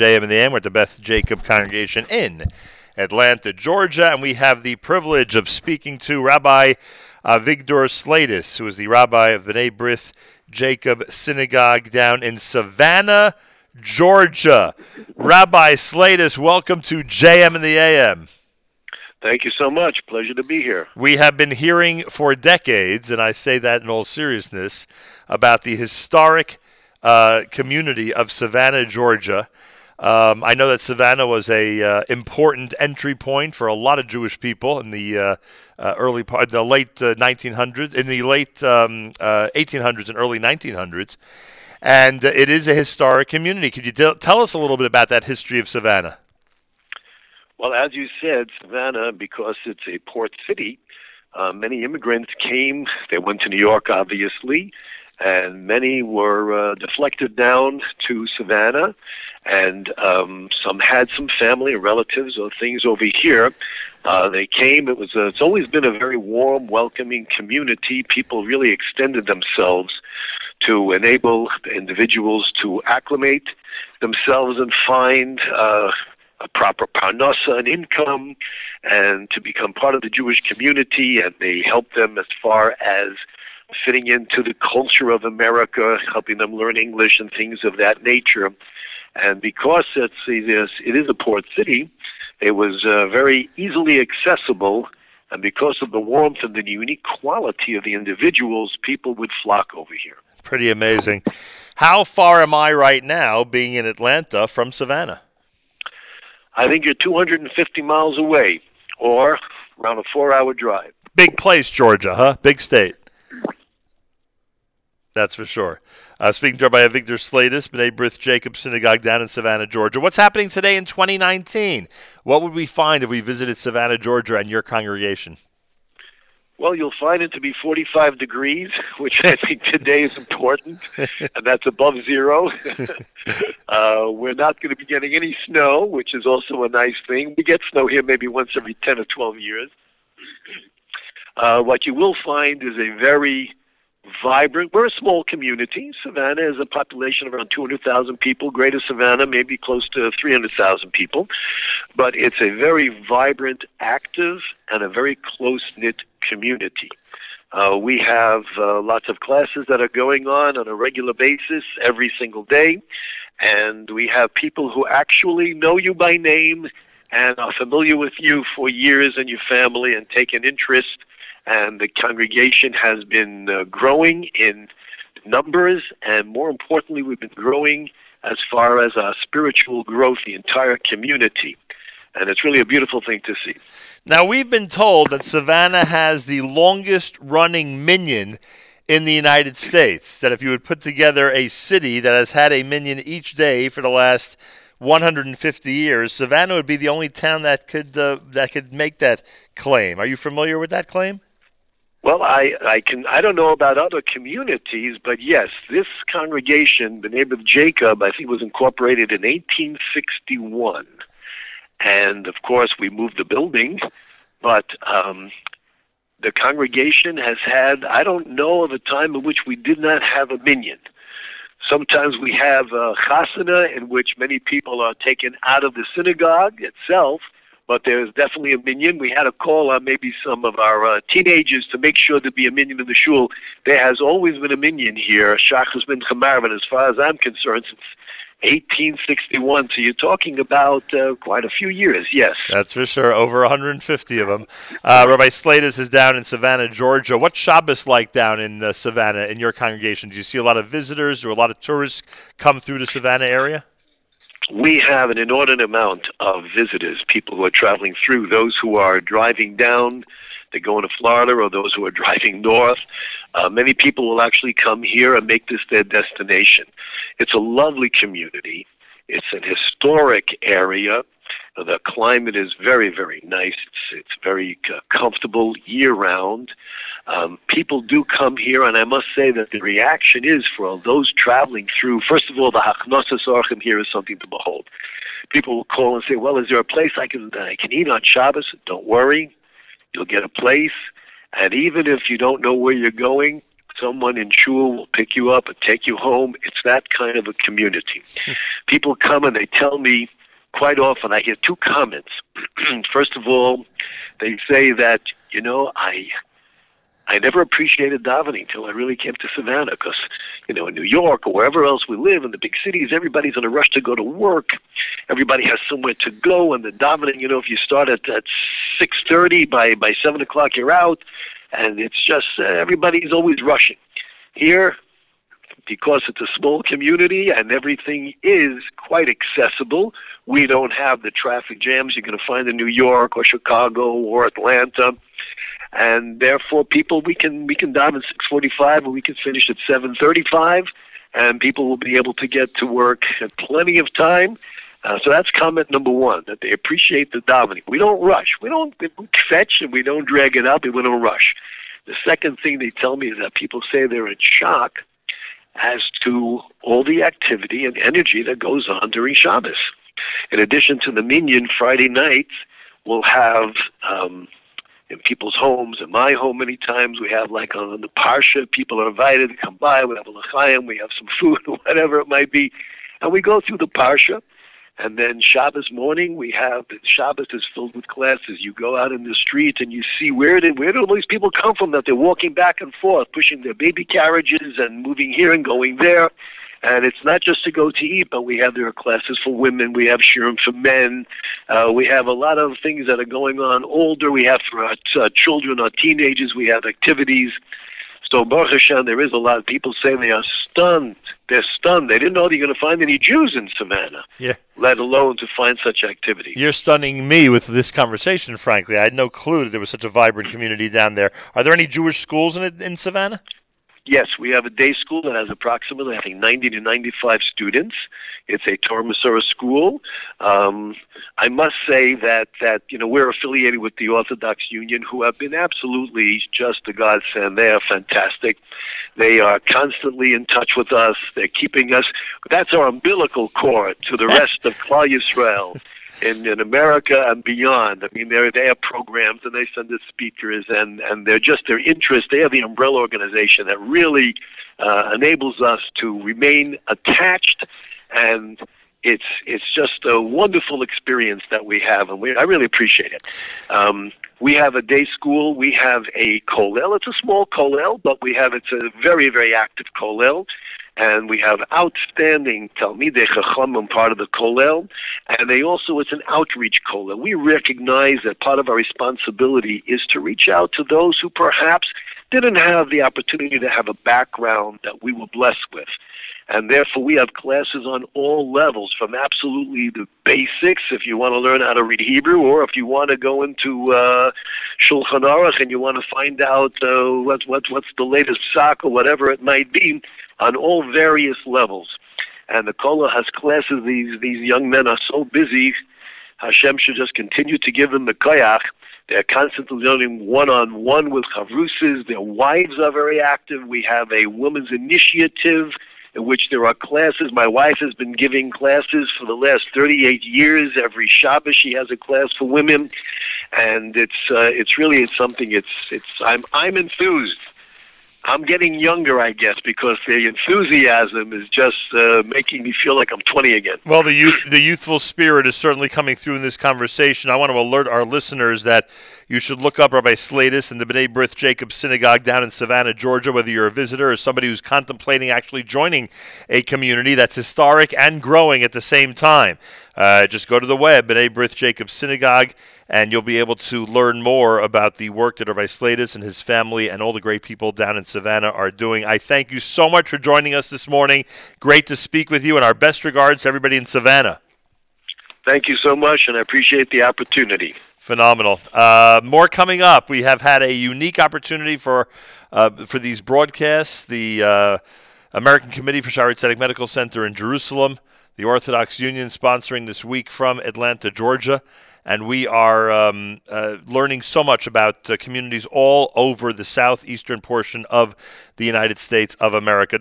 JM and the AM. We're at the Beth Jacob Congregation in Atlanta, Georgia, and we have the privilege of speaking to Rabbi Vigdor Slatus, who is the rabbi of B'nai B'rith Jacob Synagogue down in Savannah, Georgia. Rabbi Slatus, welcome to JM and the AM. Thank you so much. Pleasure to be here. We have been hearing for decades, and I say that in all seriousness, about the historic uh, community of Savannah, Georgia. Um, I know that Savannah was a uh, important entry point for a lot of Jewish people in the uh, uh early part, the late 1900s, uh, in the late um, 1800s uh, and early 1900s, and it is a historic community. Could you tell us a little bit about that history of Savannah? Well, as you said, Savannah, because it's a port city, many immigrants came. They went to New York, obviously and many were uh, deflected down to Savannah, and um, some had some family and relatives or things over here. Uh, they came. It was. A, it's always been a very warm, welcoming community. People really extended themselves to enable individuals to acclimate themselves and find uh, a proper parnasa, an income, and to become part of the Jewish community. And they helped them as far as fitting into the culture of America, helping them learn English and things of that nature. And because it's, it is, it is a port city, it was uh, very easily accessible. And because of the warmth and the unique quality of the individuals, people would flock over here. Pretty amazing. How far am I right now, being in Atlanta, from Savannah? I think you're 250 miles away, or around a four hour drive. Big place, Georgia, huh? Big state. That's for sure. Uh, speaking to Rabbi Victor Slatus, B'nai B'rith Jacob Synagogue down in Savannah, Georgia. What's happening today in 2019? What would we find if we visited Savannah, Georgia, and your congregation? Well, you'll find it to be 45 degrees, which I think today is important, and that's above zero. uh, we're not going to be getting any snow, which is also a nice thing. We get snow here maybe once every 10 or 12 years. Uh, what you will find is a very vibrant. We're a small community. Savannah is a population of around 200,000 people. Greater Savannah, maybe close to 300,000 people. But it's a very vibrant, active, and a very close knit community. Uh, we have uh, lots of classes that are going on on a regular basis every single day. And we have people who actually know you by name and are familiar with you for years and your family and take an interest and the congregation has been uh, growing in numbers, and more importantly, we've been growing as far as our spiritual growth, the entire community. And it's really a beautiful thing to see. Now, we've been told that Savannah has the longest running minyan in the United States. That if you would put together a city that has had a minyan each day for the last 150 years, Savannah would be the only town that could uh, that could make that claim. Are you familiar with that claim? Well, I, I can I don't know about other communities, but yes, this congregation, the name of Jacob, I think was incorporated in 1861, and of course we moved the building, but um, the congregation has had I don't know of a time in which we did not have a minyan. Sometimes we have a chasana in which many people are taken out of the synagogue itself but there's definitely a minyan. We had a call on maybe some of our uh, teenagers to make sure to be a minyan in the shul. There has always been a minyan here, Shachas ben Chamarvin, as far as I'm concerned, since 1861. So you're talking about uh, quite a few years, yes. That's for sure. Over 150 of them. Uh, Rabbi Slatus is down in Savannah, Georgia. What's Shabbos like down in uh, Savannah in your congregation? Do you see a lot of visitors or a lot of tourists come through the Savannah area? We have an inordinate amount of visitors, people who are traveling through, those who are driving down, they're going to Florida, or those who are driving north. Uh, many people will actually come here and make this their destination. It's a lovely community. It's an historic area. The climate is very, very nice. It's, it's very uh, comfortable year round. Um, people do come here, and I must say that the reaction is for those traveling through. First of all, the Hachnosas Orchim here is something to behold. People will call and say, "Well, is there a place I can I can eat on Shabbos?" Don't worry, you'll get a place. And even if you don't know where you're going, someone in shul will pick you up and take you home. It's that kind of a community. People come and they tell me quite often. I hear two comments. First of all, they say that you know I I never appreciated davening until I really came to Savannah because, you know, in New York or wherever else we live in the big cities, everybody's in a rush to go to work. Everybody has somewhere to go, and the davening, you know, if you start at, at 6.30, by, by 7 o'clock you're out, and it's just uh, everybody's always rushing. Here, because it's a small community and everything is quite accessible, we don't have the traffic jams you're going to find in New York or Chicago or Atlanta and therefore people we can we can dive at 6:45 and we can finish at 7:35, and people will be able to get to work at plenty of time. Uh, so that's comment number one that they appreciate the davening. We don't rush. We don't fetch and we don't drag it up we don't rush. The second thing they tell me is that people say they're in shock as to all the activity and energy that goes on during Shabbos. In addition to the minyan, Friday nights we'll have um, in people's homes, in my home many times. We have like on the Parsha, people are invited to come by. We have a L'chaim, we have some food, whatever it might be. And we go through the Parsha. And then Shabbos morning, we have Shabbos is filled with classes. You go out in the street and you see where did where do all these people come from that they're walking back and forth, pushing their baby carriages and moving here and going there. And it's not just to go to eat, but we have there are classes for women, we have shirim for men, uh, we have a lot of things that are going on older, we have for our uh, children, our teenagers, we have activities. So Baruch Hashem, there is a lot of people say they are stunned. They're stunned. They didn't know they're going to find any Jews in Savannah. Yeah. Let alone to find such activity. You're stunning me with this conversation, frankly. I had no clue that there was such a vibrant community down there. Are there any Jewish schools in in Savannah? Yes, we have a day school that has approximately, I think, 90 to 95 students. It's a Torah school. Um, I must say that, that, you know, we're affiliated with the Orthodox Union, who have been absolutely just a godsend. They are fantastic. They are constantly in touch with us. They're keeping us. That's our umbilical cord to the rest of Klal Yisrael in, in America and beyond. I mean, they they have programs and they send us speakers, and and they're just their interest. They are the umbrella organization that really uh, enables us to remain attached, and it's it's just a wonderful experience that we have, and we I really appreciate it. Um, we have a day school. We have a kollel. It's a small kollel, but we have it's a very very active kollel and we have outstanding Talmidei Chachamim part of the Kollel, and they also, it's an outreach Kollel. We recognize that part of our responsibility is to reach out to those who perhaps didn't have the opportunity to have a background that we were blessed with. And therefore, we have classes on all levels, from absolutely the basics, if you want to learn how to read Hebrew, or if you want to go into uh, Shulchan Aruch and you want to find out uh, what, what, what's the latest sock or whatever it might be, on all various levels. And the Kollel has classes. These these young men are so busy. Hashem should just continue to give them the koyach. They're constantly learning one-on-one with chavrusas. Their wives are very active. We have a women's initiative in which there are classes. My wife has been giving classes for the last 38 years. Every Shabbos she has a class for women, and it's uh, it's really it's something. It's it's I'm I'm enthused I'm getting younger, I guess, because the enthusiasm is just uh, making me feel like I'm 20 again. Well, the youth, the youthful spirit is certainly coming through in this conversation. I want to alert our listeners that you should look up Rabbi Slatus and the B'nai B'rith Jacob Synagogue down in Savannah, Georgia, whether you're a visitor or somebody who's contemplating actually joining a community that's historic and growing at the same time. Uh, just go to the web, B'nai B'rith Jacob Synagogue, and you'll be able to learn more about the work that Rabbi Slatus and his family and all the great people down in Savannah are doing. I thank you so much for joining us this morning. Great to speak with you, and our best regards to everybody in Savannah. Thank you so much, and I appreciate the opportunity. Phenomenal. Uh, more coming up. We have had a unique opportunity for uh, for these broadcasts. The uh, American Committee for Shaare Zedek Medical Center in Jerusalem, the Orthodox Union sponsoring this week from Atlanta, Georgia, and we are um, uh, learning so much about uh, communities all over the southeastern portion of the United States of America.